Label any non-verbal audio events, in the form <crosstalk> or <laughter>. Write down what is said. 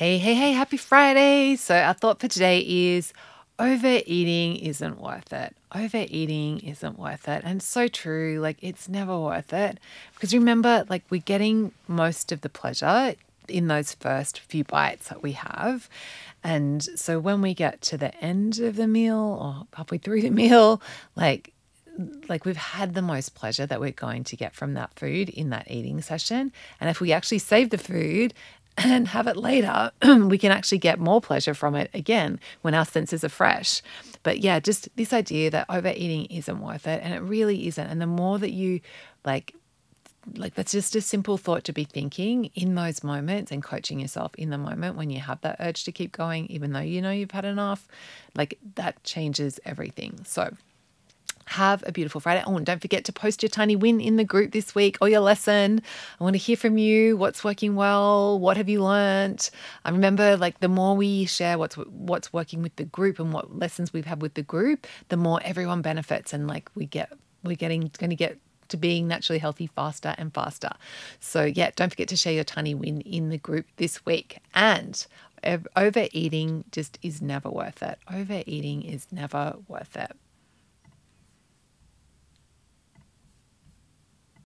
Hey, hey, hey, happy Friday. So, our thought for today is overeating isn't worth it. Overeating isn't worth it. And so true. Like, it's never worth it. Because remember, like, we're getting most of the pleasure in those first few bites that we have. And so, when we get to the end of the meal or halfway through the <laughs> meal, like, like we've had the most pleasure that we're going to get from that food in that eating session. And if we actually save the food and have it later, <clears throat> we can actually get more pleasure from it again when our senses are fresh. But yeah, just this idea that overeating isn't worth it and it really isn't. And the more that you like like that's just a simple thought to be thinking in those moments and coaching yourself in the moment when you have that urge to keep going even though you know you've had enough like that changes everything so have a beautiful Friday. Oh, and don't forget to post your tiny win in the group this week or your lesson. I want to hear from you. What's working well? What have you learned? I remember like the more we share what's what's working with the group and what lessons we've had with the group, the more everyone benefits and like we get we're getting going to get to being naturally healthy faster and faster. So, yeah, don't forget to share your tiny win in the group this week. And overeating just is never worth it. Overeating is never worth it.